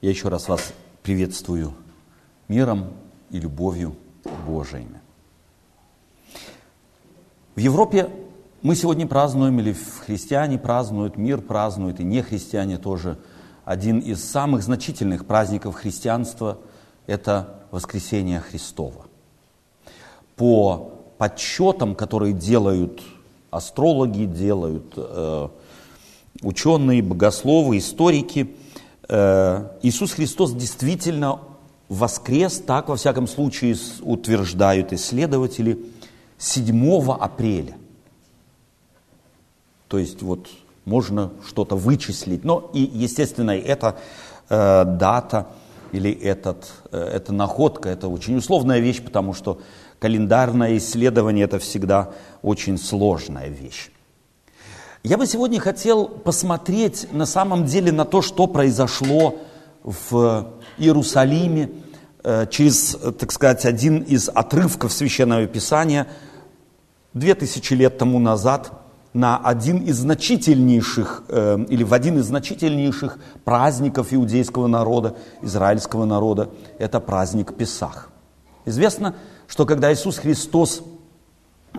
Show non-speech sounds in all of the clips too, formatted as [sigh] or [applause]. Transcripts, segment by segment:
Я еще раз вас приветствую миром и любовью Божиими. В Европе мы сегодня празднуем, или христиане празднуют, мир празднует, и не христиане тоже. Один из самых значительных праздников христианства – это воскресение Христова. По подсчетам, которые делают астрологи, делают э, ученые, богословы, историки, Иисус Христос действительно воскрес, так во всяком случае утверждают исследователи, 7 апреля. То есть вот можно что-то вычислить. Но и, естественно, эта э, дата или этот, э, эта находка, это очень условная вещь, потому что календарное исследование это всегда очень сложная вещь. Я бы сегодня хотел посмотреть на самом деле на то, что произошло в Иерусалиме э, через, так сказать, один из отрывков Священного Писания две тысячи лет тому назад на один из значительнейших, э, или в один из значительнейших праздников иудейского народа, израильского народа, это праздник Песах. Известно, что когда Иисус Христос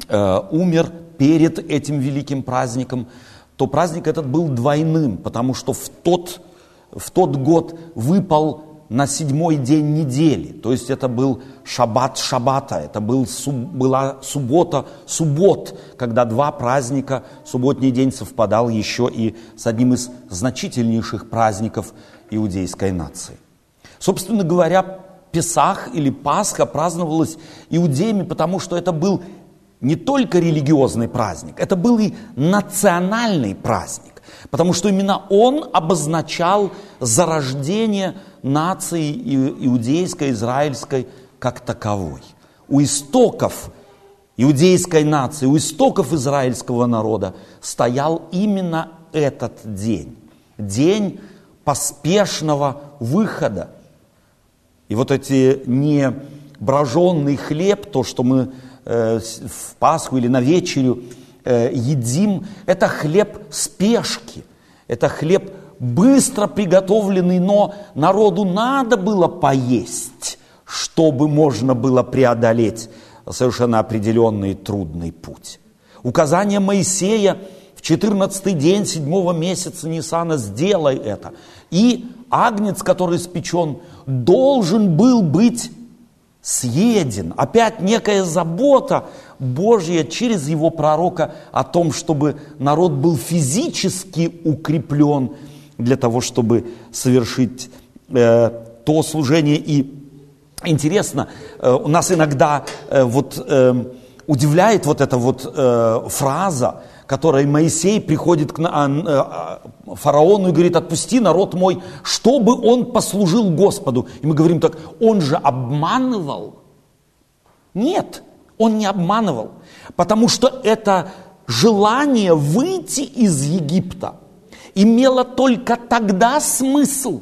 э, умер перед этим великим праздником, то праздник этот был двойным, потому что в тот, в тот год выпал на седьмой день недели. То есть это был шаббат шаббата, это был, была суббота суббот, когда два праздника, субботний день совпадал еще и с одним из значительнейших праздников иудейской нации. Собственно говоря, Песах или Пасха праздновалась иудеями, потому что это был не только религиозный праздник, это был и национальный праздник, потому что именно он обозначал зарождение нации иудейской, израильской как таковой. У истоков иудейской нации, у истоков израильского народа стоял именно этот день. День поспешного выхода. И вот эти не броженный хлеб, то, что мы в Пасху или на вечерю э, едим, это хлеб спешки, это хлеб быстро приготовленный, но народу надо было поесть, чтобы можно было преодолеть совершенно определенный трудный путь. Указание Моисея в 14 день седьмого месяца Нисана «сделай это». И агнец, который спечен, должен был быть съеден. Опять некая забота Божья через его пророка о том, чтобы народ был физически укреплен для того, чтобы совершить э, то служение. И интересно, э, у нас иногда э, вот э, удивляет вот эта вот э, фраза, которой Моисей приходит к а, фараону и говорит, отпусти народ мой, чтобы он послужил Господу. И мы говорим так, он же обманывал. Нет, он не обманывал, потому что это желание выйти из Египта имело только тогда смысл,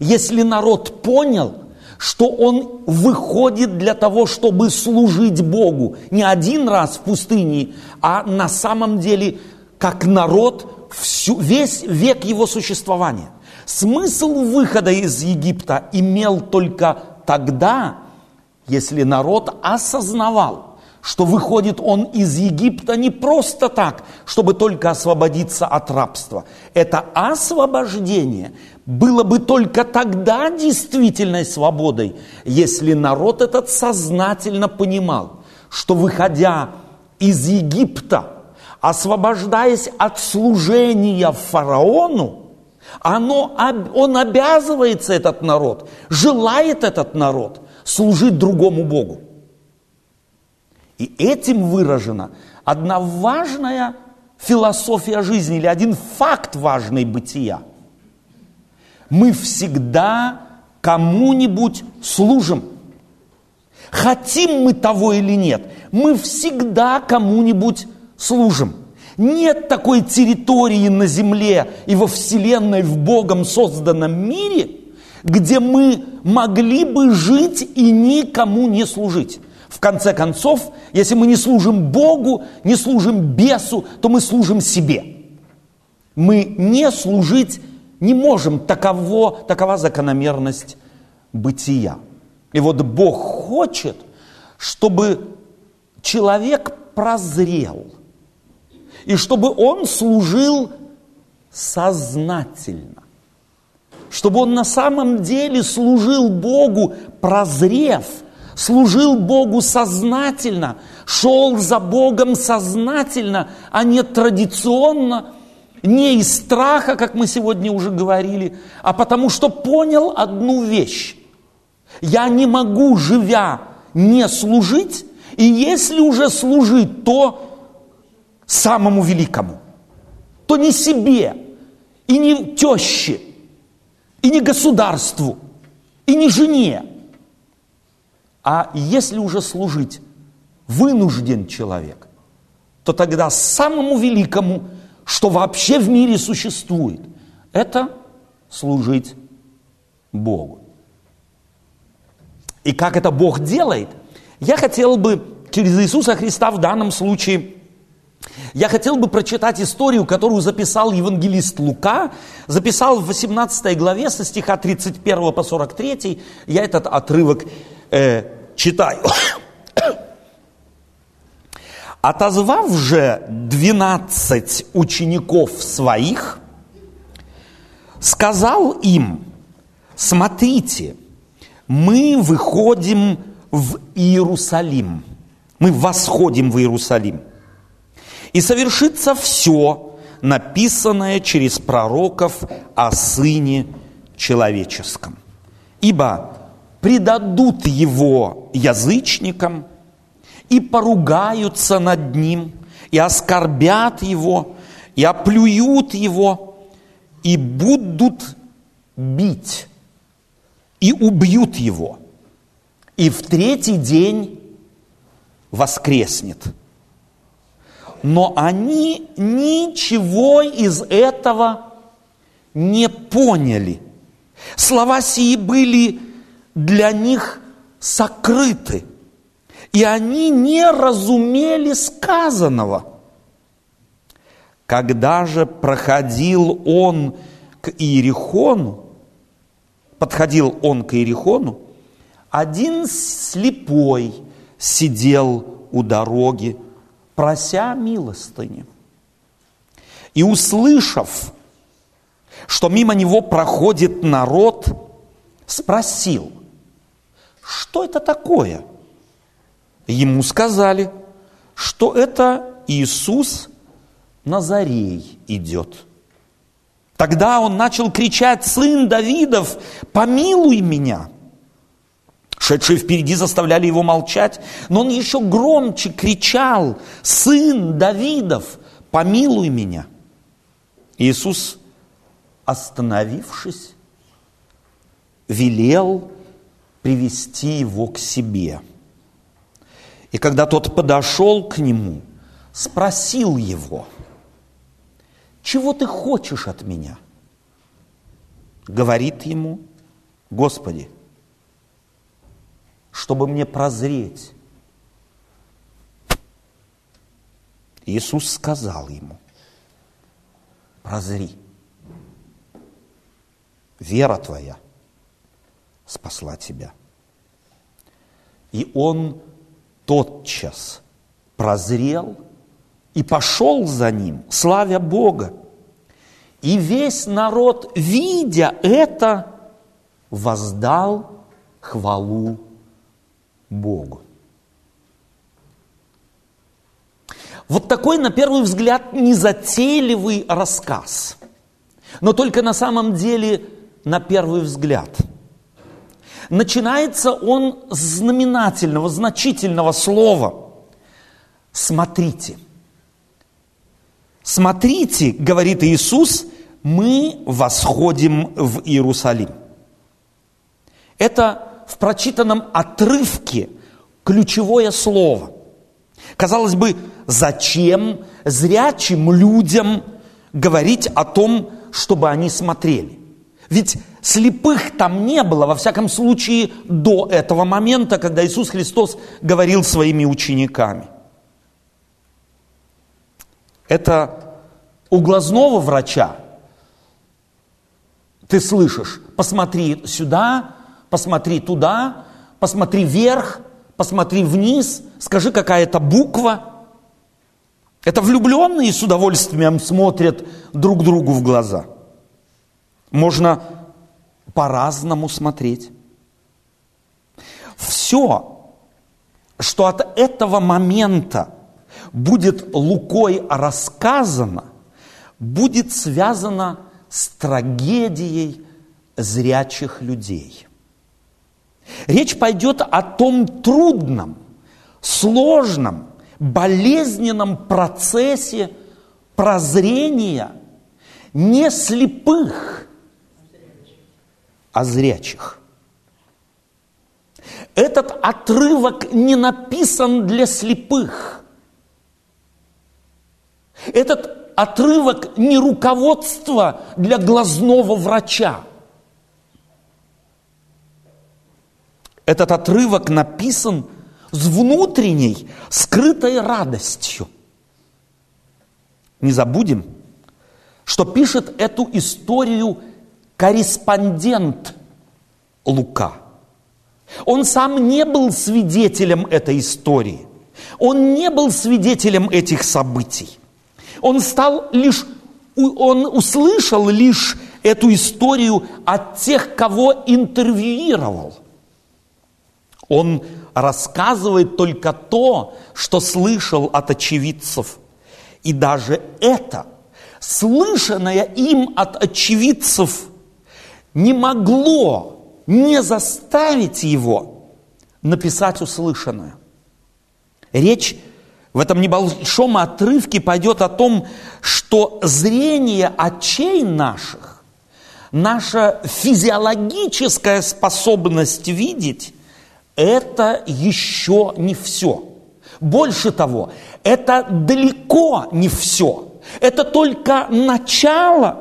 если народ понял, что он выходит для того, чтобы служить Богу. Не один раз в пустыне, а на самом деле как народ всю, весь век его существования. Смысл выхода из Египта имел только тогда, если народ осознавал, что выходит он из Египта не просто так, чтобы только освободиться от рабства. Это освобождение было бы только тогда действительной свободой, если народ этот сознательно понимал, что выходя из Египта, освобождаясь от служения фараону, оно, он обязывается, этот народ, желает этот народ служить другому Богу. И этим выражена одна важная философия жизни или один факт важный бытия. Мы всегда кому-нибудь служим. Хотим мы того или нет, мы всегда кому-нибудь служим. Нет такой территории на Земле и во Вселенной, в Богом созданном мире, где мы могли бы жить и никому не служить. В конце концов, если мы не служим Богу, не служим бесу, то мы служим себе. Мы не служить не можем, таково, такова закономерность бытия. И вот Бог хочет, чтобы человек прозрел, и чтобы он служил сознательно, чтобы он на самом деле служил Богу, прозрев, служил Богу сознательно, шел за Богом сознательно, а не традиционно, не из страха, как мы сегодня уже говорили, а потому что понял одну вещь. Я не могу, живя, не служить, и если уже служить, то самому великому, то не себе, и не теще, и не государству, и не жене, а если уже служить, вынужден человек, то тогда самому великому, что вообще в мире существует, это служить Богу. И как это Бог делает, я хотел бы через Иисуса Христа в данном случае я хотел бы прочитать историю, которую записал евангелист Лука, записал в 18 главе со стиха 31 по 43. Я этот отрывок э, читаю. [coughs] Отозвав же двенадцать учеников своих, сказал им, смотрите, мы выходим в Иерусалим, мы восходим в Иерусалим, и совершится все, написанное через пророков о Сыне Человеческом. Ибо предадут его язычникам и поругаются над ним, и оскорбят его, и оплюют его, и будут бить, и убьют его, и в третий день воскреснет. Но они ничего из этого не поняли. Слова сии были для них сокрыты, и они не разумели сказанного. Когда же проходил он к Иерихону, подходил он к Иерихону, один слепой сидел у дороги, прося милостыни. И услышав, что мимо него проходит народ, спросил, что это такое? Ему сказали, что это Иисус Назарей идет. Тогда он начал кричать, сын Давидов, помилуй меня. Шедшие впереди заставляли его молчать, но он еще громче кричал, сын Давидов, помилуй меня. Иисус, остановившись, велел привести его к себе. И когда тот подошел к нему, спросил его, чего ты хочешь от меня? Говорит ему, Господи, чтобы мне прозреть. Иисус сказал ему, прозри, вера твоя спасла тебя. И он тотчас прозрел и пошел за ним, славя Бога. И весь народ, видя это, воздал хвалу Богу. Вот такой, на первый взгляд, незатейливый рассказ. Но только на самом деле на первый взгляд. Начинается он с знаменательного, значительного слова. Смотрите. Смотрите, говорит Иисус, мы восходим в Иерусалим. Это в прочитанном отрывке ключевое слово. Казалось бы, зачем зрячим людям говорить о том, чтобы они смотрели? Ведь слепых там не было, во всяком случае, до этого момента, когда Иисус Христос говорил своими учениками. Это у глазного врача Ты слышишь, посмотри сюда, посмотри туда, посмотри вверх, посмотри вниз, скажи, какая это буква. Это влюбленные с удовольствием смотрят друг другу в глаза. Можно по-разному смотреть. Все, что от этого момента будет Лукой рассказано, будет связано с трагедией зрячих людей. Речь пойдет о том трудном, сложном, болезненном процессе прозрения не слепых, а зрячих. Этот отрывок не написан для слепых. Этот отрывок не руководство для глазного врача. Этот отрывок написан с внутренней, скрытой радостью. Не забудем, что пишет эту историю корреспондент Лука. Он сам не был свидетелем этой истории. Он не был свидетелем этих событий. Он стал лишь, он услышал лишь эту историю от тех, кого интервьюировал. Он рассказывает только то, что слышал от очевидцев. И даже это, слышанное им от очевидцев, не могло не заставить его написать услышанное. Речь в этом небольшом отрывке пойдет о том, что зрение очей наших, наша физиологическая способность видеть, это еще не все. Больше того, это далеко не все. Это только начало.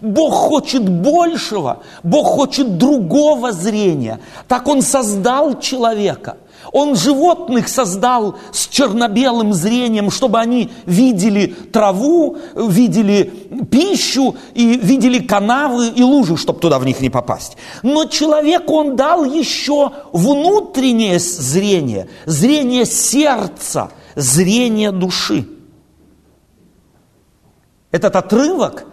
Бог хочет большего, Бог хочет другого зрения. Так Он создал человека. Он животных создал с черно-белым зрением, чтобы они видели траву, видели пищу и видели канавы и лужи, чтобы туда в них не попасть. Но человеку он дал еще внутреннее зрение, зрение сердца, зрение души. Этот отрывок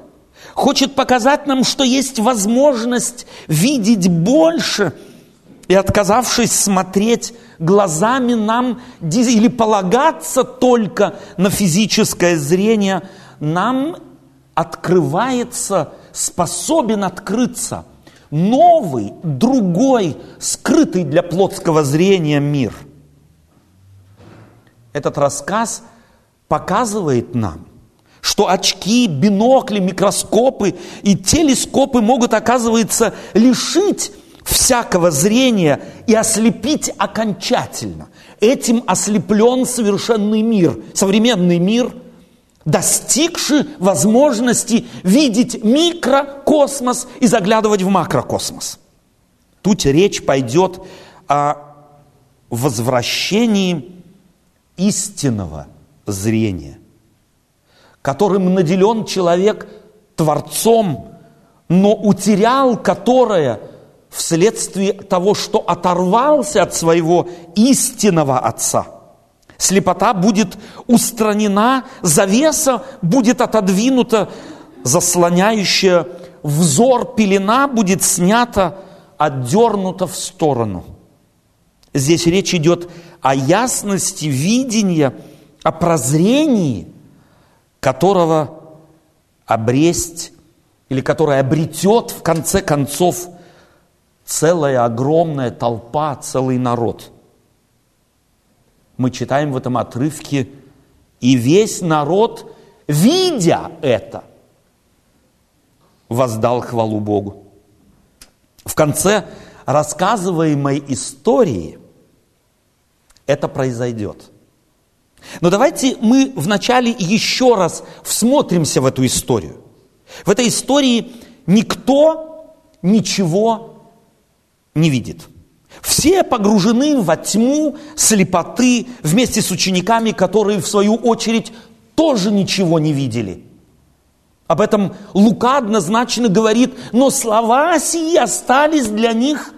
хочет показать нам, что есть возможность видеть больше – и отказавшись смотреть глазами нам или полагаться только на физическое зрение, нам открывается, способен открыться новый, другой, скрытый для плотского зрения мир. Этот рассказ показывает нам, что очки, бинокли, микроскопы и телескопы могут, оказывается, лишить всякого зрения и ослепить окончательно. Этим ослеплен совершенный мир, современный мир, достигший возможности видеть микрокосмос и заглядывать в макрокосмос. Тут речь пойдет о возвращении истинного зрения, которым наделен человек Творцом, но утерял которое – вследствие того, что оторвался от своего истинного Отца. Слепота будет устранена, завеса будет отодвинута, заслоняющая взор пелена будет снята, отдернута в сторону. Здесь речь идет о ясности видения, о прозрении, которого обресть или которое обретет в конце концов – целая огромная толпа, целый народ. Мы читаем в этом отрывке, и весь народ, видя это, воздал хвалу Богу. В конце рассказываемой истории это произойдет. Но давайте мы вначале еще раз всмотримся в эту историю. В этой истории никто ничего не видит. Все погружены во тьму слепоты вместе с учениками, которые в свою очередь тоже ничего не видели. Об этом Лука однозначно говорит, но слова сии остались для них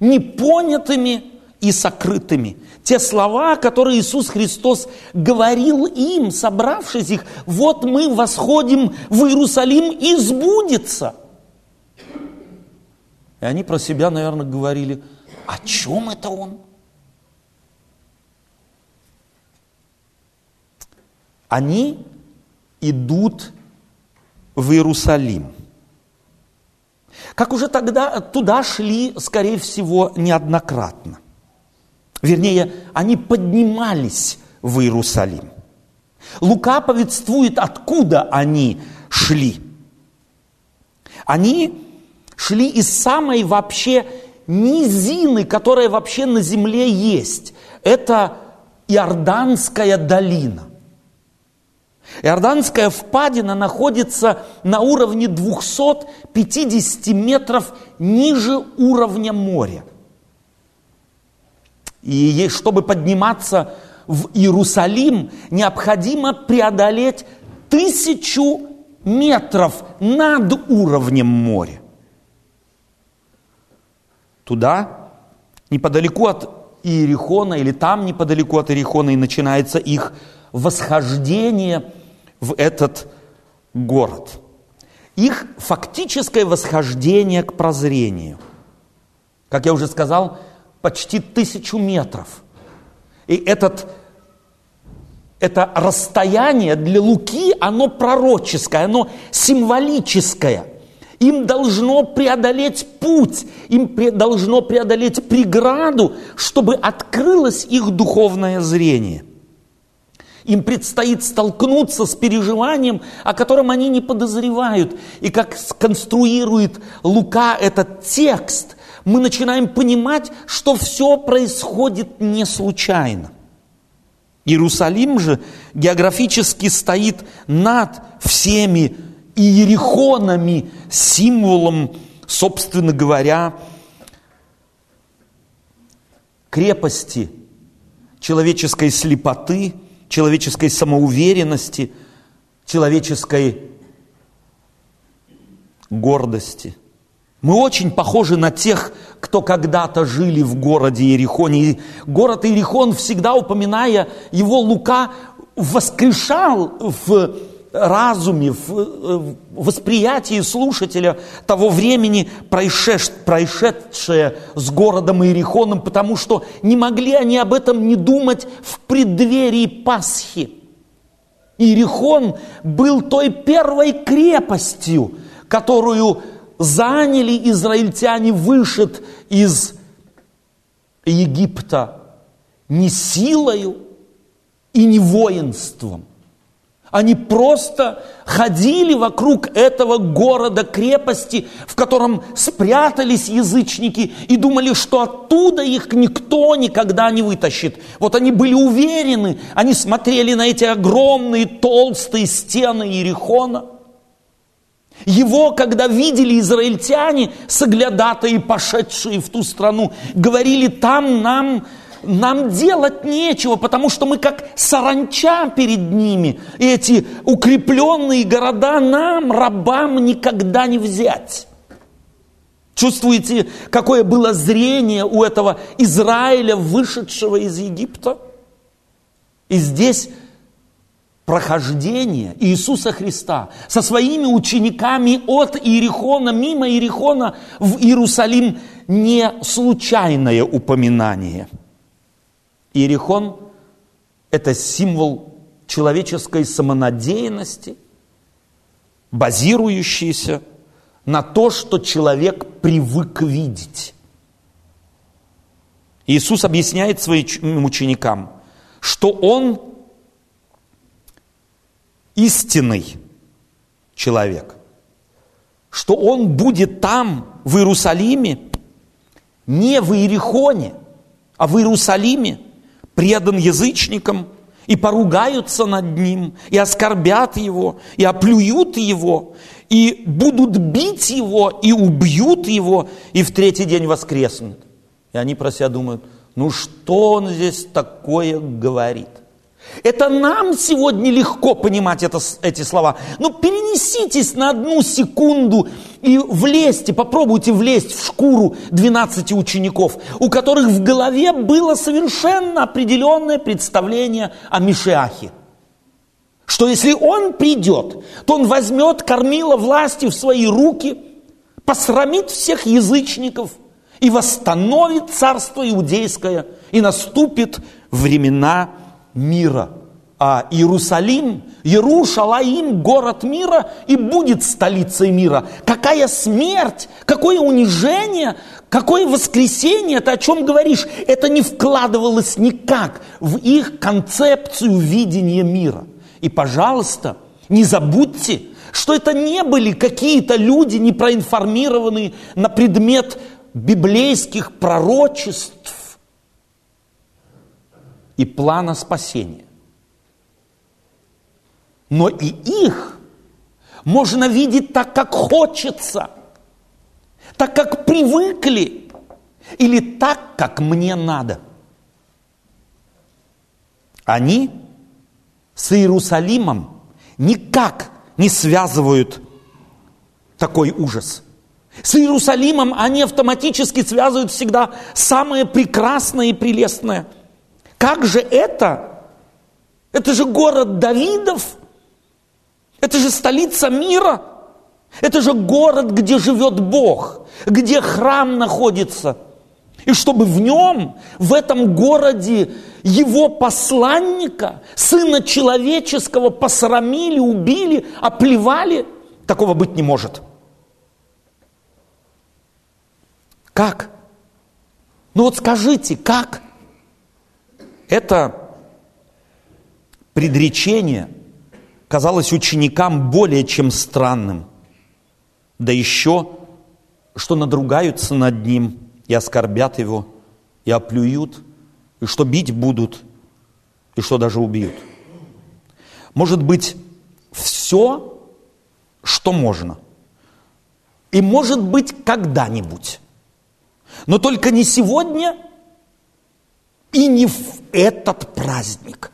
непонятыми и сокрытыми. Те слова, которые Иисус Христос говорил им, собравшись их, вот мы восходим в Иерусалим и сбудется. И они про себя, наверное, говорили, о чем это он? Они идут в Иерусалим. Как уже тогда туда шли, скорее всего, неоднократно. Вернее, они поднимались в Иерусалим. Лука повествует, откуда они шли. Они шли из самой вообще низины, которая вообще на земле есть. Это Иорданская долина. Иорданская впадина находится на уровне 250 метров ниже уровня моря. И чтобы подниматься в Иерусалим, необходимо преодолеть тысячу метров над уровнем моря. Туда, неподалеку от Иерихона, или там неподалеку от Иерихона, и начинается их восхождение в этот город. Их фактическое восхождение к прозрению. Как я уже сказал, почти тысячу метров. И этот, это расстояние для Луки, оно пророческое, оно символическое. Им должно преодолеть путь, им должно преодолеть преграду, чтобы открылось их духовное зрение. Им предстоит столкнуться с переживанием, о котором они не подозревают. И как сконструирует Лука этот текст, мы начинаем понимать, что все происходит не случайно. Иерусалим же географически стоит над всеми иерихонами, символом, собственно говоря, крепости, человеческой слепоты, человеческой самоуверенности, человеческой гордости. Мы очень похожи на тех, кто когда-то жили в городе Иерихоне. И город Иерихон, всегда упоминая его, Лука воскрешал в разуме, в восприятии слушателя того времени происшедшее с городом Иерихоном, потому что не могли они об этом не думать в преддверии Пасхи. Иерихон был той первой крепостью, которую заняли израильтяне вышед из Египта не силою и не воинством. Они просто ходили вокруг этого города, крепости, в котором спрятались язычники и думали, что оттуда их никто никогда не вытащит. Вот они были уверены, они смотрели на эти огромные толстые стены Иерихона – его, когда видели израильтяне, соглядатые, пошедшие в ту страну, говорили, там нам, нам делать нечего, потому что мы как саранча перед ними. И эти укрепленные города нам, рабам, никогда не взять. Чувствуете, какое было зрение у этого Израиля, вышедшего из Египта? И здесь прохождение Иисуса Христа со своими учениками от Иерихона, мимо Иерихона в Иерусалим не случайное упоминание. Иерихон – это символ человеческой самонадеянности, базирующийся на то, что человек привык видеть. Иисус объясняет своим ученикам, что Он истинный человек, что он будет там, в Иерусалиме, не в Иерихоне, а в Иерусалиме, предан язычникам, и поругаются над ним, и оскорбят его, и оплюют его, и будут бить его, и убьют его, и в третий день воскреснут. И они про себя думают, ну что он здесь такое говорит? Это нам сегодня легко понимать это, эти слова. Но перенеситесь на одну секунду и влезьте, попробуйте влезть в шкуру 12 учеников, у которых в голове было совершенно определенное представление о Мишиахе. Что если он придет, то он возьмет кормила власти в свои руки, посрамит всех язычников и восстановит царство иудейское, и наступит времена мира. А Иерусалим, Иерушалаим, город мира, и будет столицей мира. Какая смерть, какое унижение, какое воскресение, ты о чем говоришь? Это не вкладывалось никак в их концепцию видения мира. И, пожалуйста, не забудьте, что это не были какие-то люди, не проинформированные на предмет библейских пророчеств, и плана спасения. Но и их можно видеть так, как хочется, так, как привыкли, или так, как мне надо. Они с Иерусалимом никак не связывают такой ужас. С Иерусалимом они автоматически связывают всегда самое прекрасное и прелестное – как же это? Это же город Давидов. Это же столица мира. Это же город, где живет Бог, где храм находится. И чтобы в нем, в этом городе, его посланника, сына человеческого, посрамили, убили, оплевали, такого быть не может. Как? Ну вот скажите, как? Это предречение казалось ученикам более чем странным. Да еще, что надругаются над ним и оскорбят его, и оплюют, и что бить будут, и что даже убьют. Может быть, все, что можно. И может быть, когда-нибудь. Но только не сегодня – и не в этот праздник.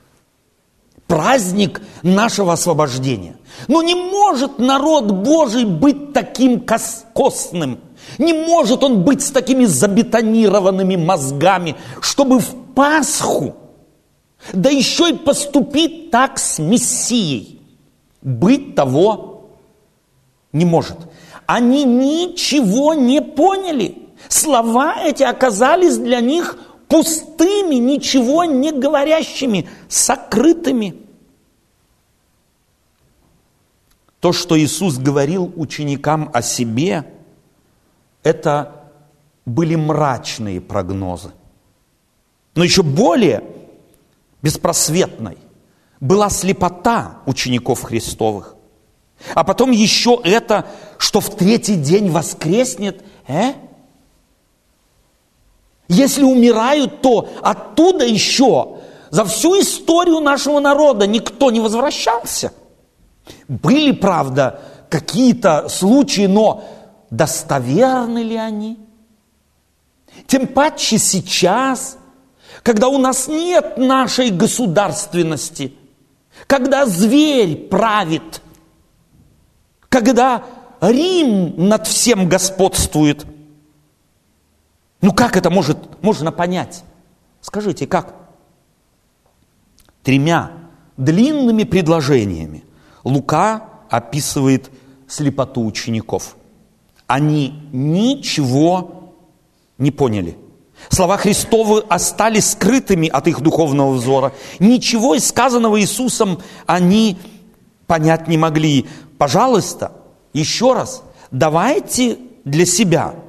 Праздник нашего освобождения. Но не может народ Божий быть таким косным. Не может он быть с такими забетонированными мозгами, чтобы в Пасху, да еще и поступить так с Мессией. Быть того не может. Они ничего не поняли. Слова эти оказались для них пустыми, ничего не говорящими, сокрытыми. То, что Иисус говорил ученикам о себе, это были мрачные прогнозы. Но еще более беспросветной была слепота учеников Христовых. А потом еще это, что в третий день воскреснет, э? Если умирают, то оттуда еще за всю историю нашего народа никто не возвращался. Были, правда, какие-то случаи, но достоверны ли они? Тем паче сейчас, когда у нас нет нашей государственности, когда зверь правит, когда Рим над всем господствует – ну как это может, можно понять? Скажите, как? Тремя длинными предложениями Лука описывает слепоту учеников. Они ничего не поняли. Слова Христовы остались скрытыми от их духовного взора. Ничего из сказанного Иисусом они понять не могли. Пожалуйста, еще раз, давайте для себя –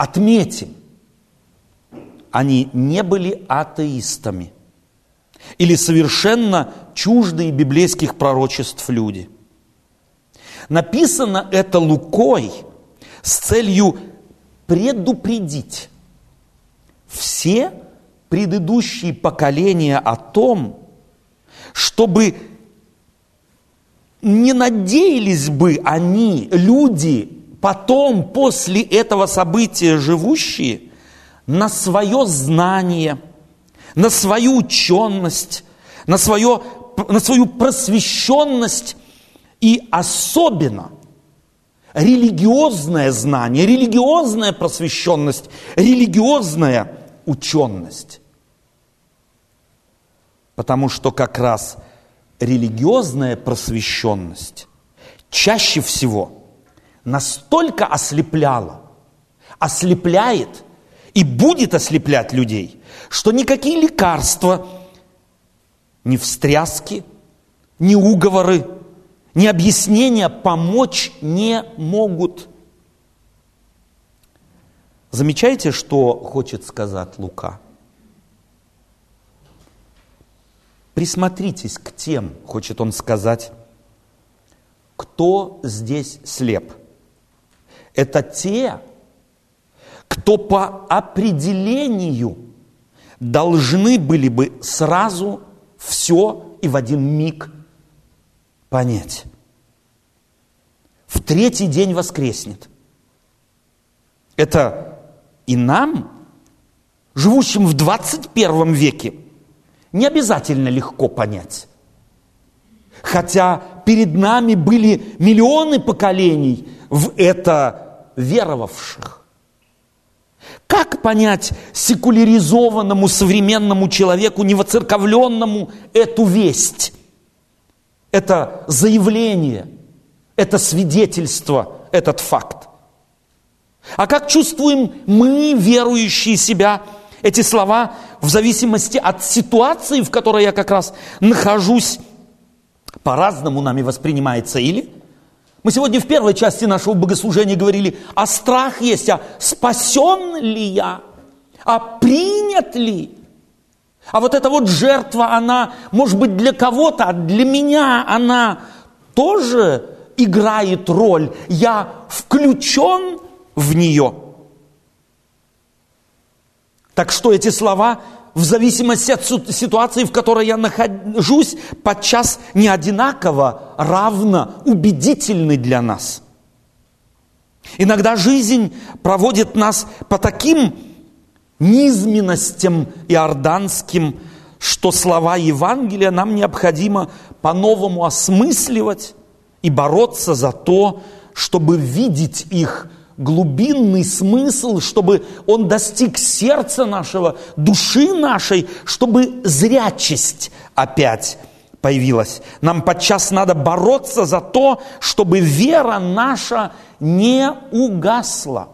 отметим, они не были атеистами или совершенно чуждые библейских пророчеств люди. Написано это Лукой с целью предупредить все предыдущие поколения о том, чтобы не надеялись бы они, люди, потом, после этого события живущие, на свое знание, на свою ученость, на, свое, на свою просвещенность и особенно религиозное знание, религиозная просвещенность, религиозная ученость. Потому что как раз религиозная просвещенность чаще всего настолько ослепляла, ослепляет и будет ослеплять людей, что никакие лекарства, ни встряски, ни уговоры, ни объяснения помочь не могут. Замечаете, что хочет сказать Лука? Присмотритесь к тем, хочет он сказать, кто здесь слеп. Это те, кто по определению должны были бы сразу все и в один миг понять. В третий день воскреснет. Это и нам, живущим в 21 веке, не обязательно легко понять. Хотя перед нами были миллионы поколений в это веровавших. Как понять секуляризованному современному человеку, невоцерковленному, эту весть? Это заявление, это свидетельство, этот факт. А как чувствуем мы, верующие себя, эти слова в зависимости от ситуации, в которой я как раз нахожусь, по-разному нами воспринимается или мы сегодня в первой части нашего богослужения говорили, а страх есть, а спасен ли я, а принят ли? А вот эта вот жертва, она, может быть, для кого-то, а для меня она тоже играет роль. Я включен в нее. Так что эти слова в зависимости от ситуации, в которой я нахожусь, подчас не одинаково, равно убедительны для нас. Иногда жизнь проводит нас по таким низменностям иорданским, что слова Евангелия нам необходимо по-новому осмысливать и бороться за то, чтобы видеть их глубинный смысл, чтобы он достиг сердца нашего, души нашей, чтобы зрячесть опять появилась. Нам подчас надо бороться за то, чтобы вера наша не угасла.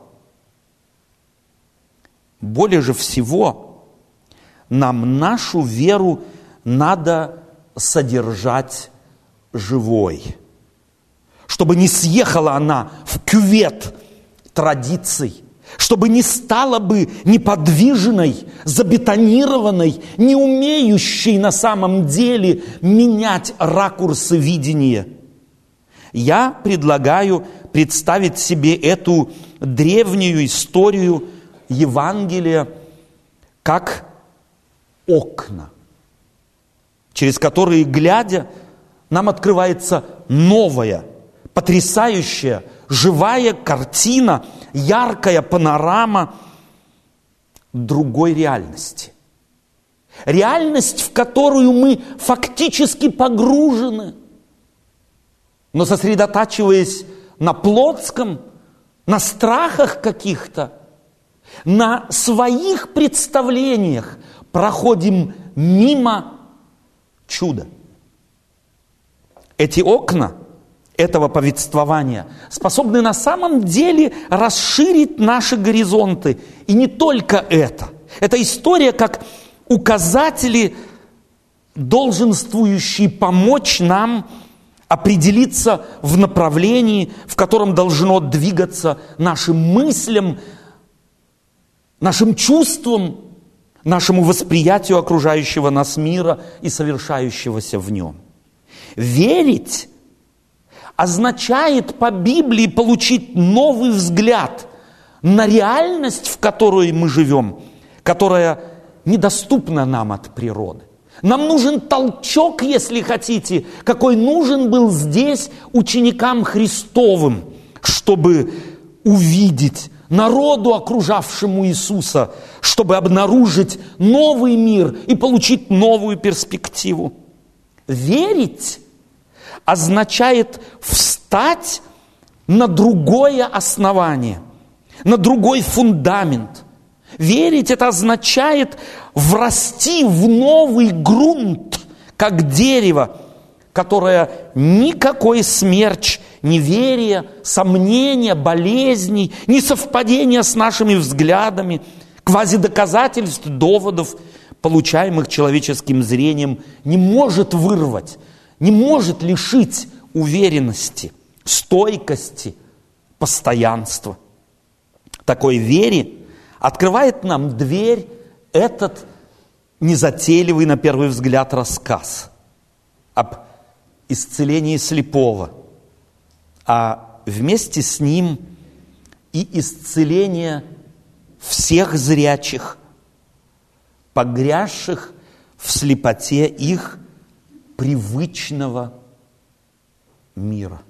Более же всего, нам нашу веру надо содержать живой, чтобы не съехала она в кювет – традиций, чтобы не стала бы неподвижной, забетонированной, не умеющей на самом деле менять ракурсы видения. Я предлагаю представить себе эту древнюю историю Евангелия как окна, через которые, глядя, нам открывается новая, потрясающая, живая картина, яркая панорама другой реальности. Реальность, в которую мы фактически погружены, но сосредотачиваясь на плотском, на страхах каких-то, на своих представлениях, проходим мимо чуда. Эти окна – этого повествования способны на самом деле расширить наши горизонты. И не только это. Это история как указатели, долженствующие помочь нам определиться в направлении, в котором должно двигаться нашим мыслям, нашим чувствам, нашему восприятию окружающего нас мира и совершающегося в нем. Верить означает по Библии получить новый взгляд на реальность, в которой мы живем, которая недоступна нам от природы. Нам нужен толчок, если хотите, какой нужен был здесь ученикам Христовым, чтобы увидеть народу, окружавшему Иисуса, чтобы обнаружить новый мир и получить новую перспективу. Верить означает встать на другое основание, на другой фундамент. Верить это означает врасти в новый грунт, как дерево, которое никакой смерч, неверие, сомнения, болезней, несовпадения с нашими взглядами, квазидоказательств, доводов, получаемых человеческим зрением, не может вырвать, не может лишить уверенности, стойкости, постоянства. Такой вере открывает нам дверь этот незатейливый на первый взгляд рассказ об исцелении слепого, а вместе с ним и исцеление всех зрячих, погрязших в слепоте их привычного мира.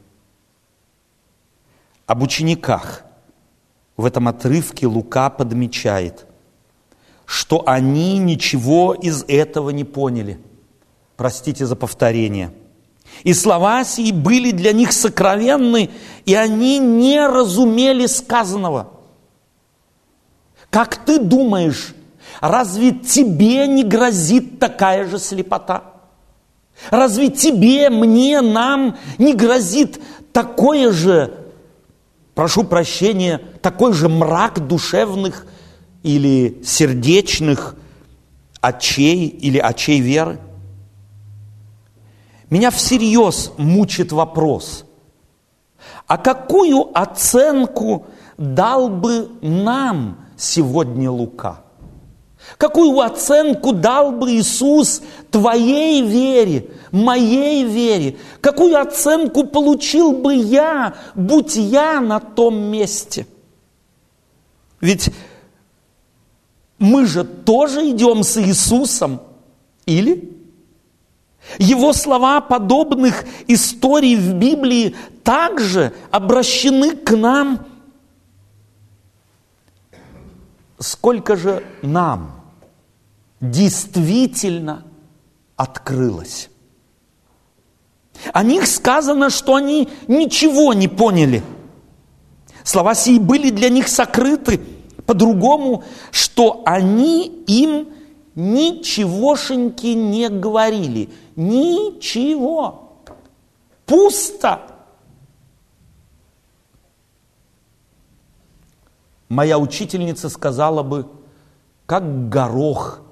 Об учениках в этом отрывке Лука подмечает, что они ничего из этого не поняли. Простите за повторение – и слова сии были для них сокровенны, и они не разумели сказанного. Как ты думаешь, разве тебе не грозит такая же слепота? Разве тебе, мне, нам не грозит такое же, прошу прощения, такой же мрак душевных или сердечных очей или очей веры? Меня всерьез мучит вопрос, а какую оценку дал бы нам сегодня Лука? Какую оценку дал бы Иисус твоей вере, моей вере? Какую оценку получил бы я, будь я на том месте? Ведь мы же тоже идем с Иисусом, или? Его слова подобных историй в Библии также обращены к нам. Сколько же нам действительно открылось? О них сказано, что они ничего не поняли. Слова сии были для них сокрыты по-другому, что они им ничегошеньки не говорили – Ничего. Пусто. Моя учительница сказала бы, как горох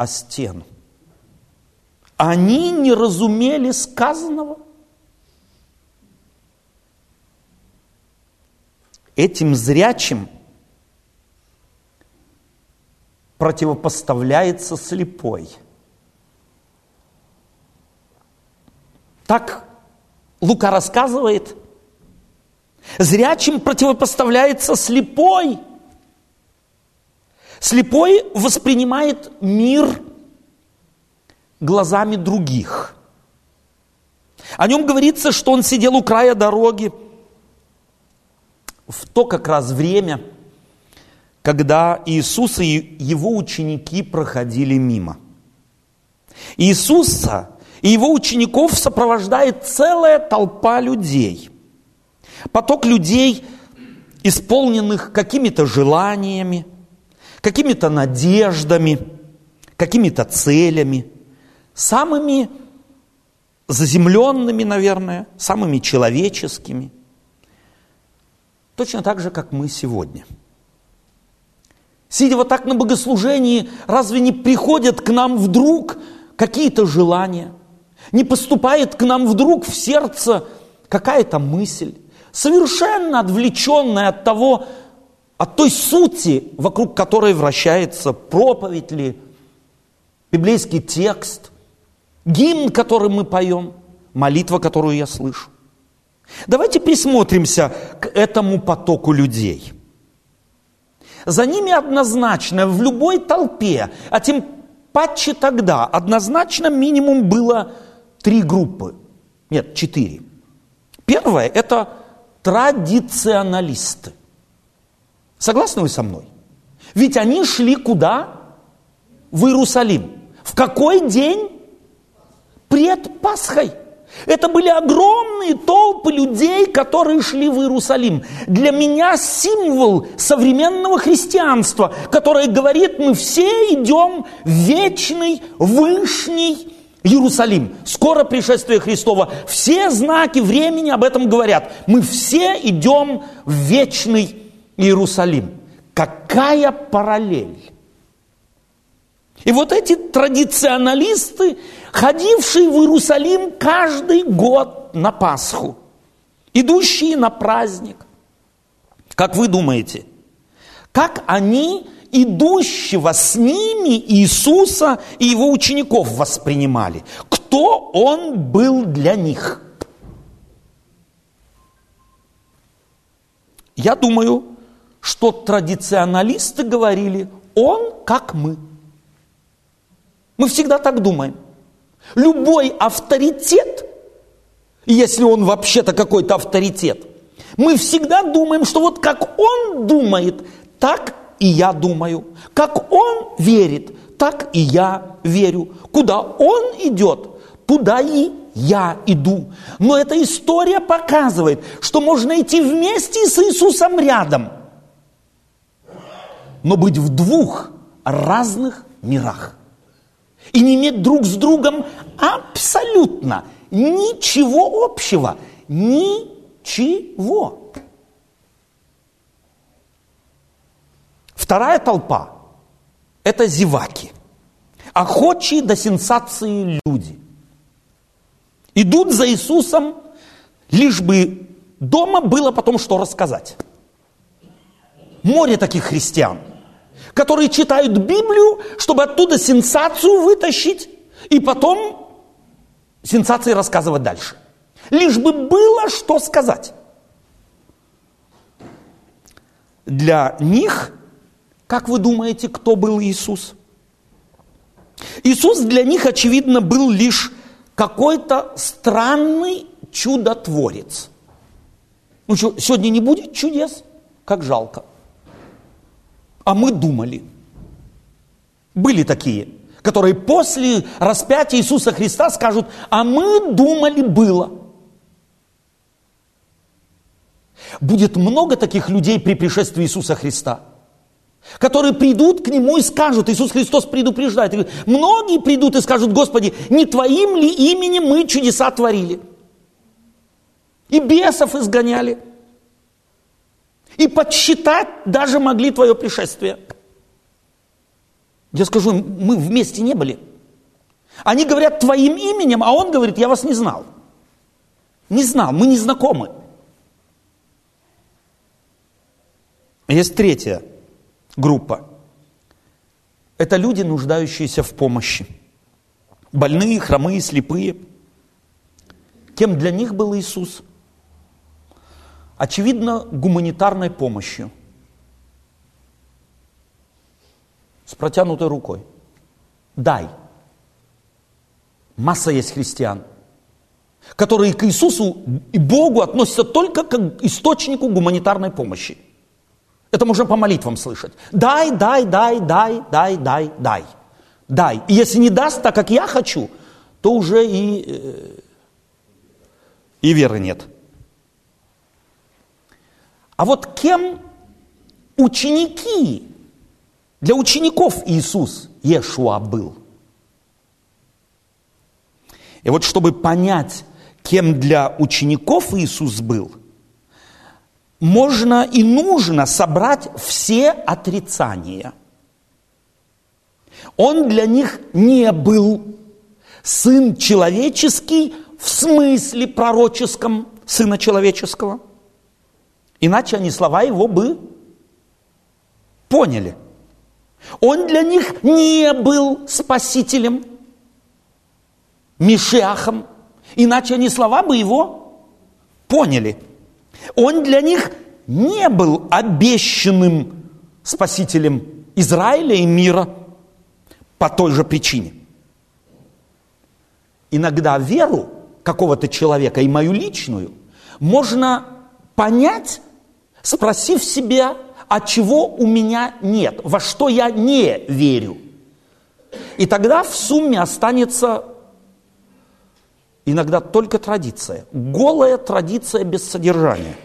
о стену. Они не разумели сказанного. Этим зрячим противопоставляется слепой – Так Лука рассказывает. Зрячим противопоставляется слепой. Слепой воспринимает мир глазами других. О нем говорится, что он сидел у края дороги в то как раз время, когда Иисус и его ученики проходили мимо. Иисуса и его учеников сопровождает целая толпа людей. Поток людей, исполненных какими-то желаниями, какими-то надеждами, какими-то целями, самыми заземленными, наверное, самыми человеческими. Точно так же, как мы сегодня. Сидя вот так на богослужении, разве не приходят к нам вдруг какие-то желания – не поступает к нам вдруг в сердце какая-то мысль, совершенно отвлеченная от того, от той сути, вокруг которой вращается проповедь ли, библейский текст, гимн, который мы поем, молитва, которую я слышу. Давайте присмотримся к этому потоку людей. За ними однозначно в любой толпе, а тем паче тогда, однозначно минимум было три группы. Нет, четыре. Первое – это традиционалисты. Согласны вы со мной? Ведь они шли куда? В Иерусалим. В какой день? Пред Пасхой. Это были огромные толпы людей, которые шли в Иерусалим. Для меня символ современного христианства, которое говорит, мы все идем в вечный, вышний Иерусалим. Скоро пришествие Христова. Все знаки времени об этом говорят. Мы все идем в вечный Иерусалим. Какая параллель? И вот эти традиционалисты, ходившие в Иерусалим каждый год на Пасху, идущие на праздник, как вы думаете, как они идущего с ними Иисуса и его учеников воспринимали? Кто он был для них? Я думаю, что традиционалисты говорили, он как мы – мы всегда так думаем. Любой авторитет, если он вообще-то какой-то авторитет, мы всегда думаем, что вот как он думает, так и я думаю. Как он верит, так и я верю. Куда он идет, туда и я иду. Но эта история показывает, что можно идти вместе с Иисусом рядом, но быть в двух разных мирах и не иметь друг с другом абсолютно ничего общего. Ничего. Вторая толпа – это зеваки, охочие до сенсации люди. Идут за Иисусом, лишь бы дома было потом что рассказать. Море таких христиан – которые читают Библию, чтобы оттуда сенсацию вытащить, и потом сенсации рассказывать дальше. Лишь бы было что сказать. Для них, как вы думаете, кто был Иисус? Иисус для них, очевидно, был лишь какой-то странный чудотворец. Ну что, сегодня не будет чудес? Как жалко а мы думали. Были такие, которые после распятия Иисуса Христа скажут, а мы думали было. Будет много таких людей при пришествии Иисуса Христа, которые придут к Нему и скажут, Иисус Христос предупреждает, многие придут и скажут, Господи, не Твоим ли именем мы чудеса творили? И бесов изгоняли – и подсчитать даже могли твое пришествие. Я скажу, мы вместе не были. Они говорят твоим именем, а он говорит, я вас не знал. Не знал, мы не знакомы. Есть третья группа. Это люди, нуждающиеся в помощи. Больные, хромые, слепые. Кем для них был Иисус? Очевидно, гуманитарной помощью. С протянутой рукой. Дай. Масса есть христиан, которые к Иисусу и Богу относятся только как источнику гуманитарной помощи. Это можно по молитвам слышать. Дай, дай, дай, дай, дай, дай, дай. Дай. И если не даст так, как я хочу, то уже и, э, и веры нет. А вот кем ученики, для учеников Иисус Иешуа был? И вот чтобы понять, кем для учеников Иисус был, можно и нужно собрать все отрицания. Он для них не был сын человеческий в смысле пророческом сына человеческого – Иначе они слова его бы поняли. Он для них не был спасителем, Мишиахом, иначе они слова бы его поняли. Он для них не был обещанным спасителем Израиля и мира по той же причине. Иногда веру какого-то человека и мою личную можно понять, спросив себя, а чего у меня нет, во что я не верю. И тогда в сумме останется иногда только традиция, голая традиция без содержания.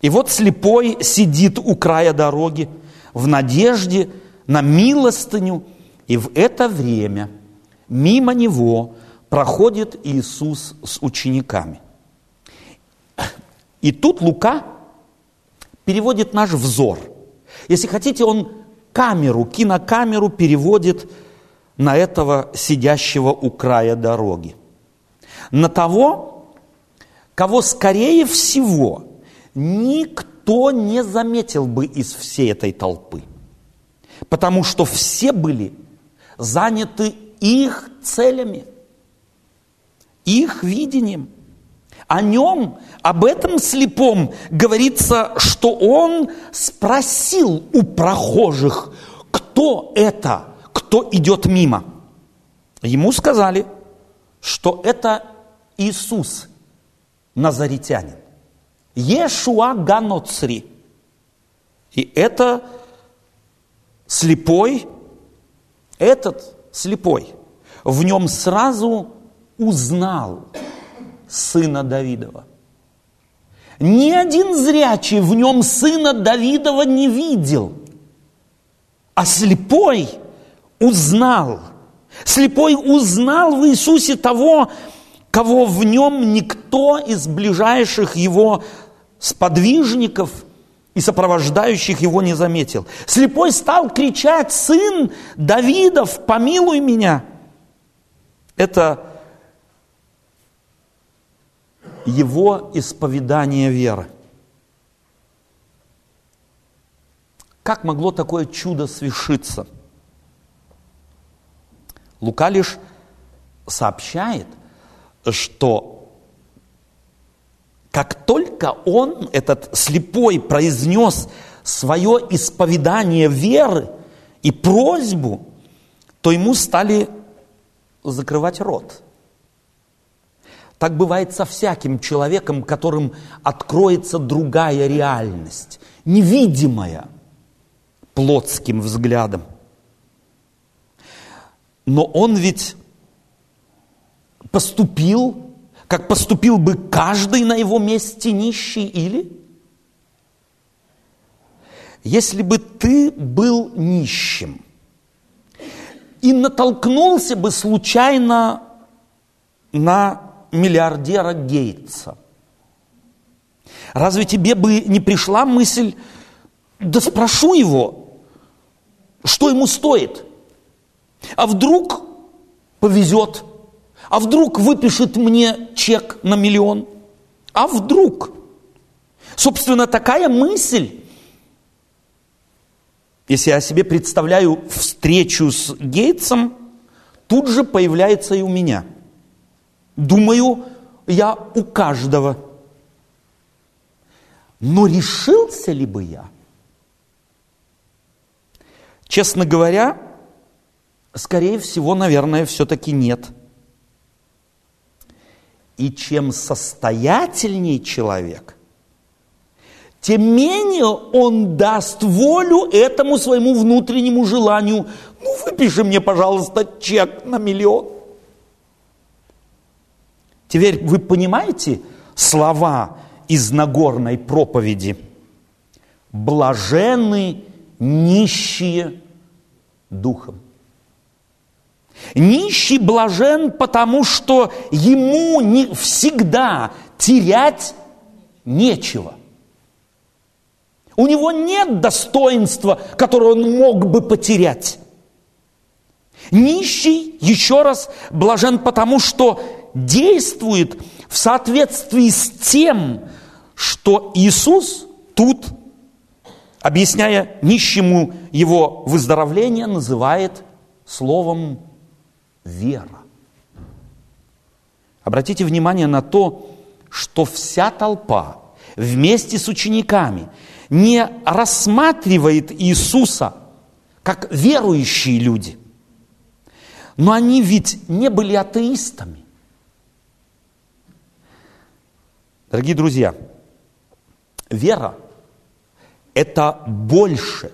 И вот слепой сидит у края дороги в надежде на милостыню, и в это время мимо него проходит Иисус с учениками. И тут Лука переводит наш взор. Если хотите, он камеру, кинокамеру переводит на этого сидящего у края дороги. На того, кого, скорее всего, никто не заметил бы из всей этой толпы. Потому что все были заняты их целями, их видением. О нем, об этом слепом говорится, что он спросил у прохожих, кто это, кто идет мимо. Ему сказали, что это Иисус, назаритянин. Ешуа Ганоцри. И это слепой, этот слепой, в нем сразу узнал сына Давидова. Ни один зрячий в нем сына Давидова не видел, а слепой узнал. Слепой узнал в Иисусе того, кого в нем никто из ближайших его сподвижников и сопровождающих его не заметил. Слепой стал кричать, сын Давидов, помилуй меня. Это его исповедание веры. Как могло такое чудо свершиться? Лука лишь сообщает, что как только он, этот слепой, произнес свое исповедание веры и просьбу, то ему стали закрывать рот. Так бывает со всяким человеком, которым откроется другая реальность, невидимая плотским взглядом. Но он ведь поступил как поступил бы каждый на его месте нищий или? Если бы ты был нищим и натолкнулся бы случайно на миллиардера Гейтса, разве тебе бы не пришла мысль, да спрошу его, что ему стоит? А вдруг повезет – а вдруг выпишет мне чек на миллион? А вдруг? Собственно, такая мысль, если я себе представляю встречу с Гейтсом, тут же появляется и у меня. Думаю, я у каждого. Но решился ли бы я? Честно говоря, скорее всего, наверное, все-таки нет – и чем состоятельнее человек, тем менее он даст волю этому своему внутреннему желанию. Ну, выпиши мне, пожалуйста, чек на миллион. Теперь вы понимаете слова из Нагорной проповеди? Блаженны нищие духом. Нищий блажен, потому что ему не всегда терять нечего. У него нет достоинства, которое он мог бы потерять. Нищий, еще раз, блажен потому, что действует в соответствии с тем, что Иисус тут, объясняя нищему его выздоровление, называет словом вера. Обратите внимание на то, что вся толпа вместе с учениками не рассматривает Иисуса как верующие люди. Но они ведь не были атеистами. Дорогие друзья, Вера – это больше,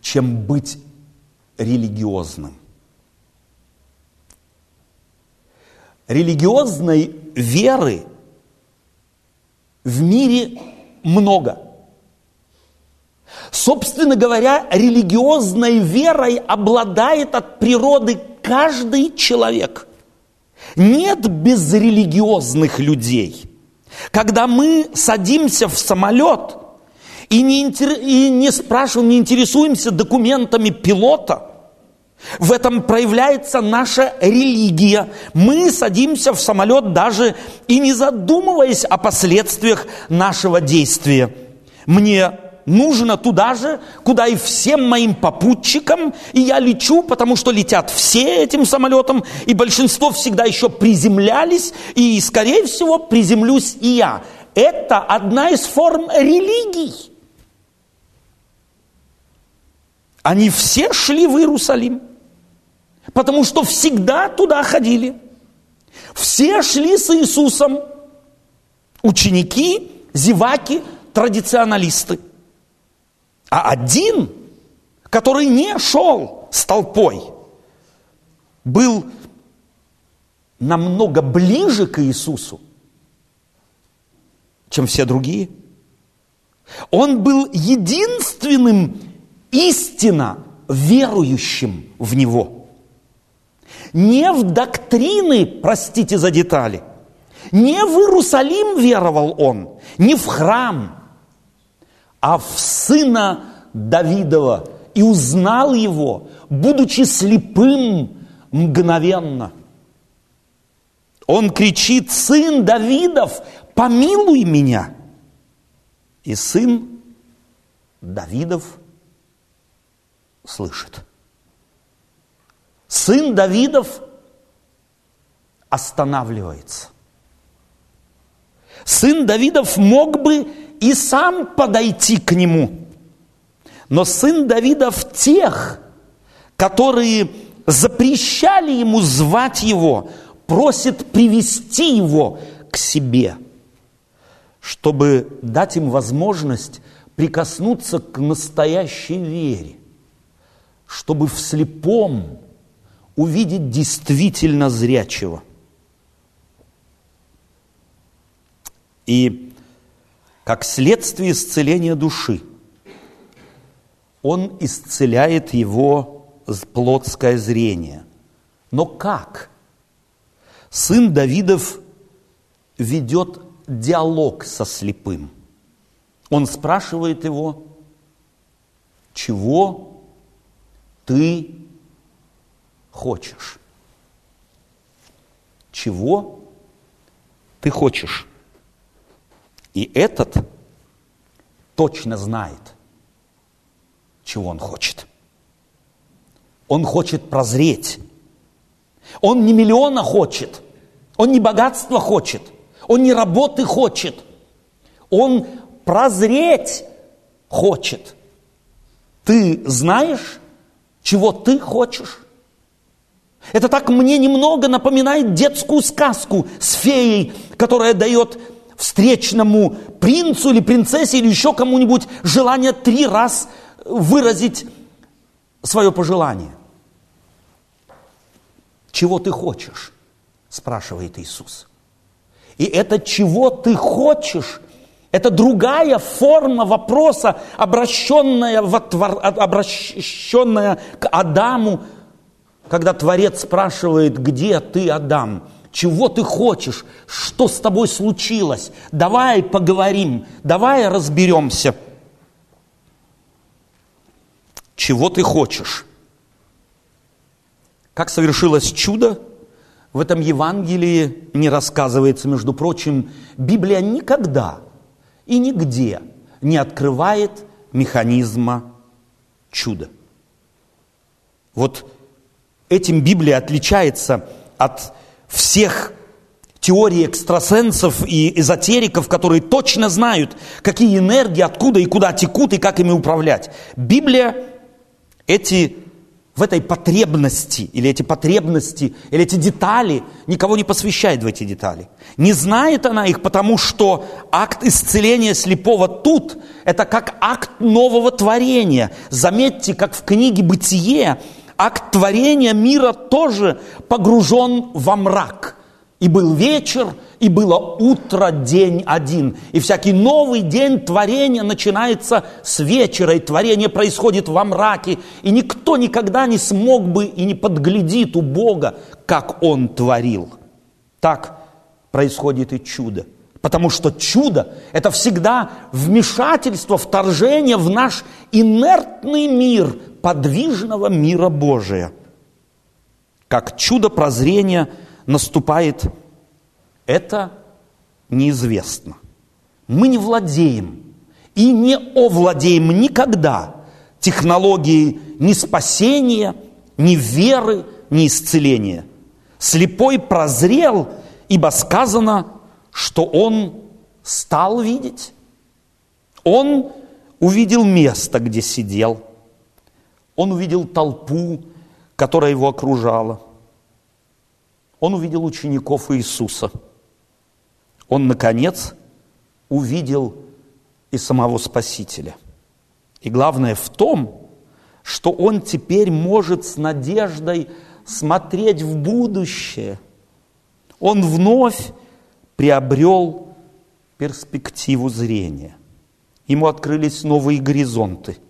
чем быть религиозным. Религиозной веры в мире много. Собственно говоря, религиозной верой обладает от природы каждый человек. Нет безрелигиозных людей. Когда мы садимся в самолет и не, интер... и не спрашиваем, не интересуемся документами пилота, в этом проявляется наша религия. Мы садимся в самолет даже и не задумываясь о последствиях нашего действия. Мне нужно туда же, куда и всем моим попутчикам, и я лечу, потому что летят все этим самолетом, и большинство всегда еще приземлялись, и, скорее всего, приземлюсь и я. Это одна из форм религий. Они все шли в Иерусалим, потому что всегда туда ходили. Все шли с Иисусом. Ученики, зеваки, традиционалисты – а один, который не шел с толпой, был намного ближе к Иисусу, чем все другие. Он был единственным истинно верующим в Него. Не в доктрины, простите за детали, не в Иерусалим веровал он, не в храм – а в сына Давидова и узнал его, будучи слепым мгновенно. Он кричит, сын Давидов, помилуй меня. И сын Давидов слышит. Сын Давидов останавливается. Сын Давидов мог бы и сам подойти к нему. Но сын Давидов тех, которые запрещали ему звать его, просит привести его к себе, чтобы дать им возможность прикоснуться к настоящей вере, чтобы в слепом увидеть действительно зрячего. И как следствие исцеления души. Он исцеляет его плотское зрение. Но как? Сын Давидов ведет диалог со слепым. Он спрашивает его, чего ты хочешь? Чего ты хочешь? И этот точно знает, чего он хочет. Он хочет прозреть. Он не миллиона хочет. Он не богатства хочет. Он не работы хочет. Он прозреть хочет. Ты знаешь, чего ты хочешь? Это так мне немного напоминает детскую сказку с феей, которая дает встречному принцу или принцессе или еще кому-нибудь желание три раз выразить свое пожелание. Чего ты хочешь? спрашивает Иисус. И это чего ты хочешь, это другая форма вопроса, обращенная, в отвор... обращенная к Адаму, когда Творец спрашивает, где ты, Адам? Чего ты хочешь, что с тобой случилось. Давай поговорим, давай разберемся. Чего ты хочешь? Как совершилось чудо, в этом Евангелии не рассказывается, между прочим, Библия никогда и нигде не открывает механизма чуда. Вот этим Библия отличается от всех теорий экстрасенсов и эзотериков, которые точно знают, какие энергии, откуда и куда текут, и как ими управлять. Библия эти в этой потребности, или эти потребности, или эти детали, никого не посвящает в эти детали. Не знает она их, потому что акт исцеления слепого тут – это как акт нового творения. Заметьте, как в книге «Бытие» акт творения мира тоже погружен во мрак. И был вечер, и было утро, день один. И всякий новый день творения начинается с вечера, и творение происходит во мраке. И никто никогда не смог бы и не подглядит у Бога, как Он творил. Так происходит и чудо. Потому что чудо – это всегда вмешательство, вторжение в наш инертный мир, подвижного мира Божия. Как чудо прозрения наступает, это неизвестно. Мы не владеем и не овладеем никогда технологией ни спасения, ни веры, ни исцеления. Слепой прозрел, ибо сказано, что он стал видеть. Он увидел место, где сидел – он увидел толпу, которая его окружала. Он увидел учеников Иисуса. Он, наконец, увидел и самого Спасителя. И главное в том, что он теперь может с надеждой смотреть в будущее. Он вновь приобрел перспективу зрения. Ему открылись новые горизонты –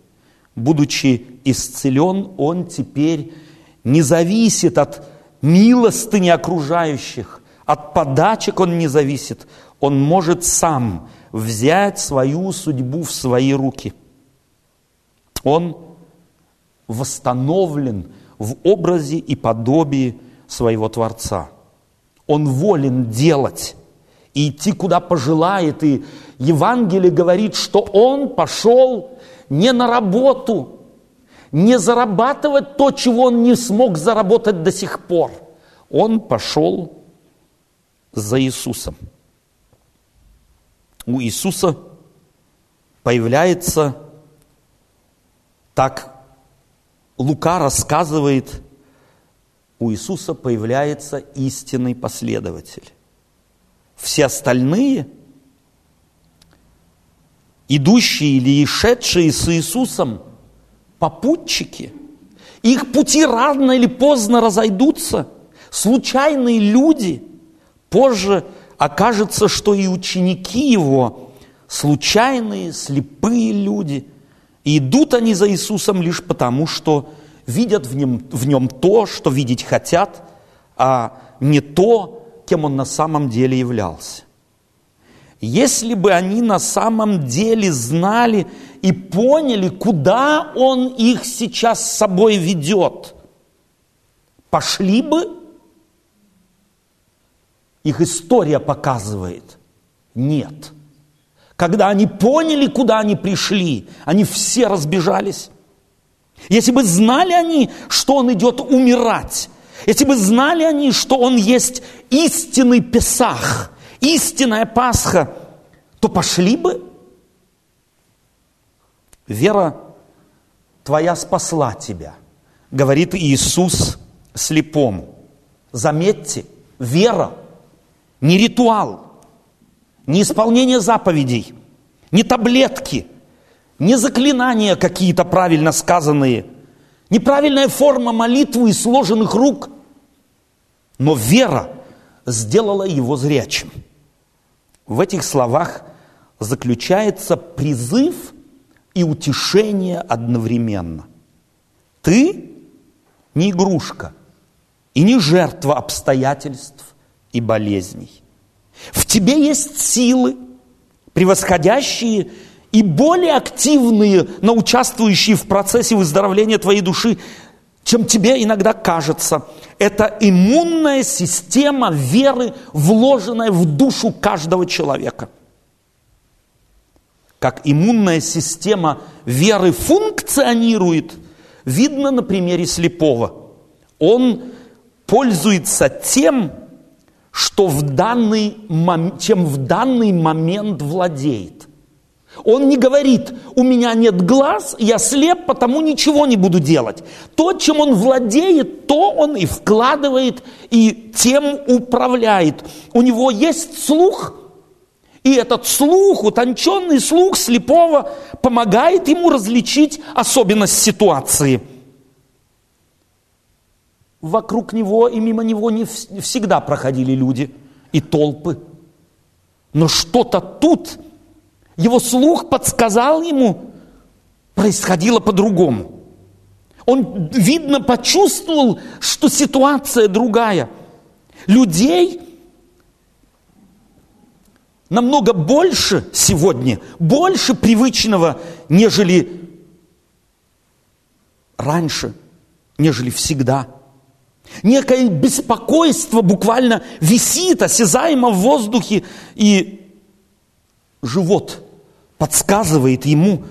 будучи исцелен, он теперь не зависит от милостыни окружающих, от подачек он не зависит. Он может сам взять свою судьбу в свои руки. Он восстановлен в образе и подобии своего Творца. Он волен делать и идти куда пожелает. И Евангелие говорит, что он пошел не на работу, не зарабатывать то, чего он не смог заработать до сих пор. Он пошел за Иисусом. У Иисуса появляется, так Лука рассказывает, у Иисуса появляется истинный последователь. Все остальные – идущие или шедшие с Иисусом попутчики. Их пути рано или поздно разойдутся. Случайные люди. Позже окажется, что и ученики его случайные, слепые люди. И идут они за Иисусом лишь потому, что видят в нем, в нем то, что видеть хотят, а не то, кем он на самом деле являлся. Если бы они на самом деле знали и поняли, куда он их сейчас с собой ведет, пошли бы? Их история показывает. Нет. Когда они поняли, куда они пришли, они все разбежались. Если бы знали они, что он идет умирать, если бы знали они, что он есть истинный Песах, истинная Пасха, то пошли бы. Вера твоя спасла тебя, говорит Иисус слепому. Заметьте, вера, не ритуал, не исполнение заповедей, не таблетки, не заклинания какие-то правильно сказанные, неправильная форма молитвы и сложенных рук, но вера сделала его зрячим – в этих словах заключается призыв и утешение одновременно. Ты не игрушка и не жертва обстоятельств и болезней. В тебе есть силы, превосходящие и более активные, но участвующие в процессе выздоровления твоей души, чем тебе иногда кажется. Это иммунная система веры, вложенная в душу каждого человека. Как иммунная система веры функционирует, видно на примере слепого. Он пользуется тем, что в данный, чем в данный момент владеет. Он не говорит, у меня нет глаз, я слеп, потому ничего не буду делать. То, чем он владеет, то он и вкладывает, и тем управляет. У него есть слух, и этот слух, утонченный слух слепого, помогает ему различить особенность ситуации. Вокруг него и мимо него не всегда проходили люди и толпы. Но что-то тут – его слух подсказал ему, происходило по-другому. Он, видно, почувствовал, что ситуация другая. Людей намного больше сегодня, больше привычного, нежели раньше, нежели всегда. Некое беспокойство буквально висит осязаемо в воздухе, и живот подсказывает ему,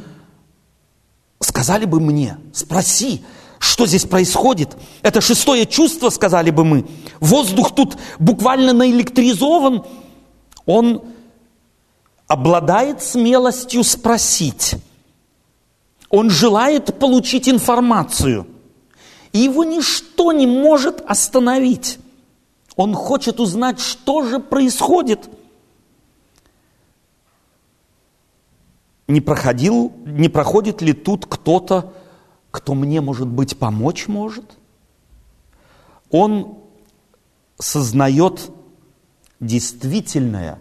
сказали бы мне, спроси, что здесь происходит. Это шестое чувство, сказали бы мы. Воздух тут буквально наэлектризован. Он обладает смелостью спросить. Он желает получить информацию. И его ничто не может остановить. Он хочет узнать, что же происходит – не проходил, не проходит ли тут кто-то, кто мне, может быть, помочь может? Он сознает действительное,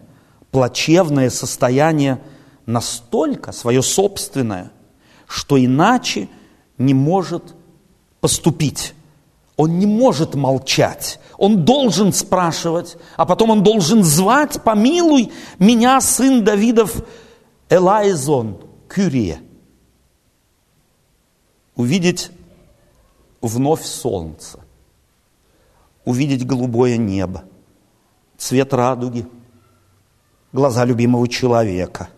плачевное состояние настолько свое собственное, что иначе не может поступить. Он не может молчать. Он должен спрашивать, а потом он должен звать, помилуй меня, сын Давидов, Элайзон, Кюрия. Увидеть вновь солнце, увидеть голубое небо, цвет радуги, глаза любимого человека,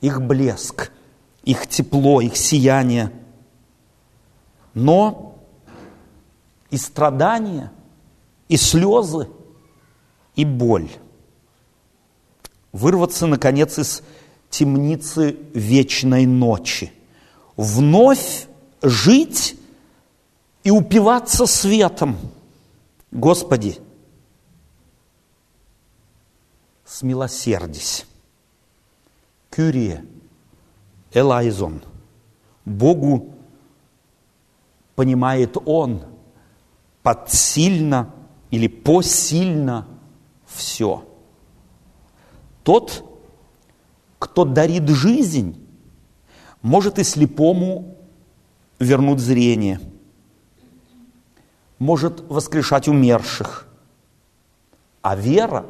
их блеск, их тепло, их сияние. Но и страдания, и слезы, и боль. Вырваться, наконец, из темницы вечной ночи. Вновь жить и упиваться светом. Господи, смилосердись. Кюрия, Элайзон. Богу понимает Он подсильно или посильно все. Тот, кто дарит жизнь, может и слепому вернуть зрение, может воскрешать умерших. А вера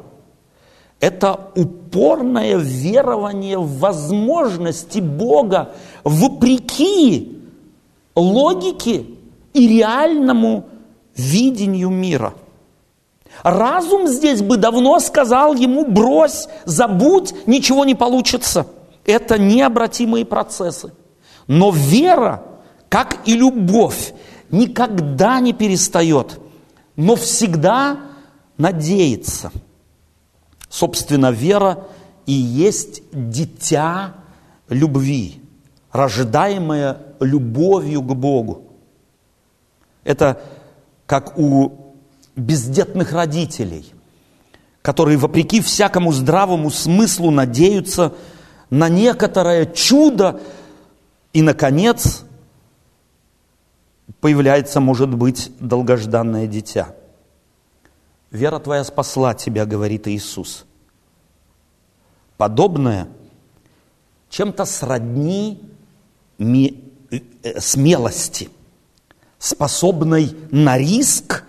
– это упорное верование в возможности Бога вопреки логике и реальному видению мира – Разум здесь бы давно сказал ему, брось, забудь, ничего не получится. Это необратимые процессы. Но вера, как и любовь, никогда не перестает, но всегда надеется. Собственно, вера и есть дитя любви, рождаемое любовью к Богу. Это как у бездетных родителей, которые, вопреки всякому здравому смыслу, надеются на некоторое чудо, и, наконец, появляется, может быть, долгожданное дитя. Вера твоя спасла тебя, говорит Иисус. Подобное чем-то сродни э, смелости, способной на риск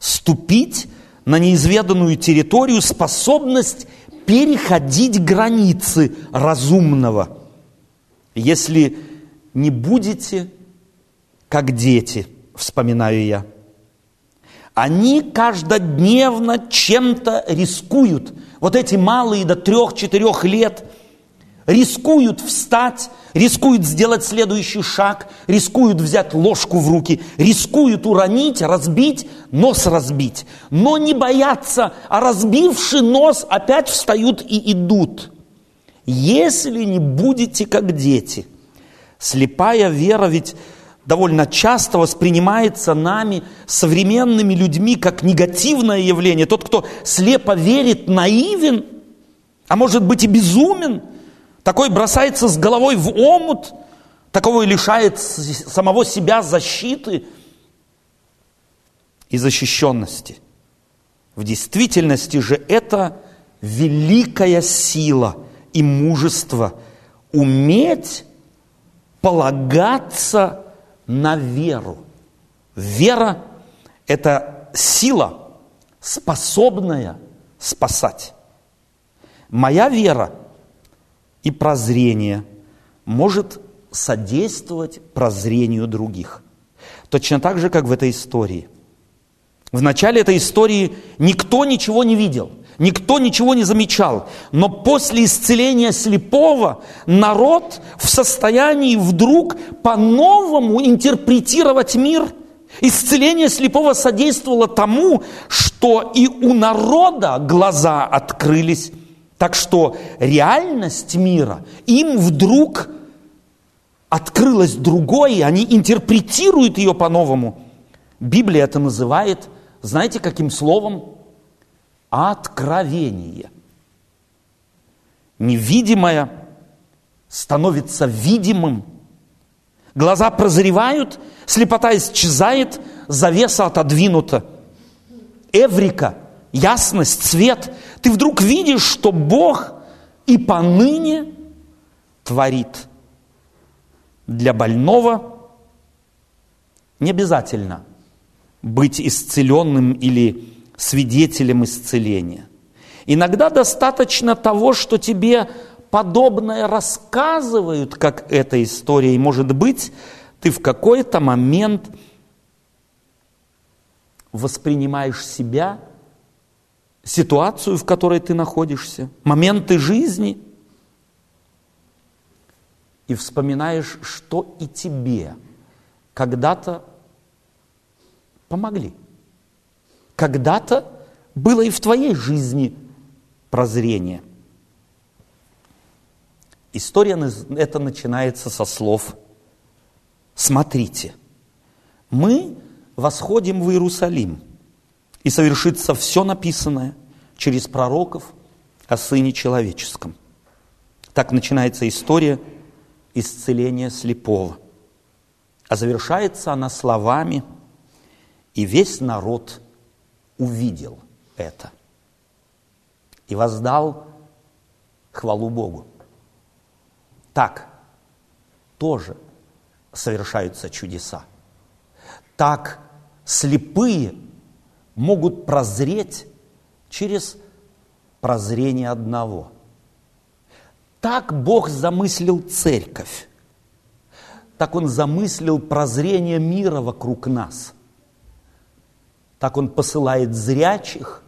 ступить на неизведанную территорию, способность переходить границы разумного. Если не будете как дети, вспоминаю я. Они каждодневно чем-то рискуют. Вот эти малые до трех-четырех лет – рискуют встать, рискуют сделать следующий шаг, рискуют взять ложку в руки, рискуют уронить, разбить, нос разбить. Но не боятся, а разбивший нос опять встают и идут. если не будете как дети. Слепая вера ведь довольно часто воспринимается нами, современными людьми, как негативное явление. Тот, кто слепо верит, наивен, а может быть и безумен, такой бросается с головой в омут, такого и лишает самого себя защиты и защищенности. В действительности же это великая сила и мужество уметь полагаться на веру. Вера – это сила, способная спасать. Моя вера и прозрение может содействовать прозрению других. Точно так же, как в этой истории. В начале этой истории никто ничего не видел, никто ничего не замечал. Но после исцеления слепого народ в состоянии вдруг по-новому интерпретировать мир. Исцеление слепого содействовало тому, что и у народа глаза открылись. Так что реальность мира им вдруг открылась другой, и они интерпретируют ее по-новому. Библия это называет, знаете, каким словом? Откровение. Невидимое становится видимым. Глаза прозревают, слепота исчезает, завеса отодвинута. Эврика, ясность, цвет. Ты вдруг видишь, что Бог и поныне творит – для больного не обязательно быть исцеленным или свидетелем исцеления. Иногда достаточно того, что тебе подобное рассказывают, как эта история, и, может быть, ты в какой-то момент воспринимаешь себя, ситуацию, в которой ты находишься, моменты жизни – и вспоминаешь, что и тебе когда-то помогли. Когда-то было и в твоей жизни прозрение. История это начинается со слов «Смотрите, мы восходим в Иерусалим, и совершится все написанное через пророков о Сыне Человеческом». Так начинается история – исцеления слепого. А завершается она словами, и весь народ увидел это и воздал хвалу Богу. Так тоже совершаются чудеса. Так слепые могут прозреть через прозрение одного – так Бог замыслил церковь. Так Он замыслил прозрение мира вокруг нас. Так Он посылает зрячих,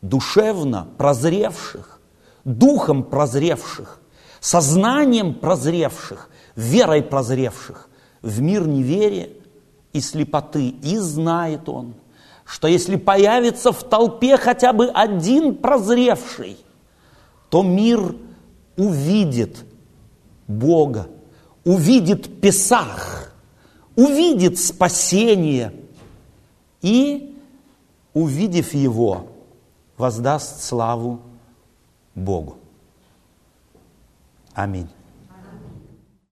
душевно прозревших, духом прозревших, сознанием прозревших, верой прозревших в мир неверия и слепоты. И знает Он, что если появится в толпе хотя бы один прозревший, то мир – увидит Бога, увидит Песах, увидит спасение и, увидев его, воздаст славу Богу. Аминь.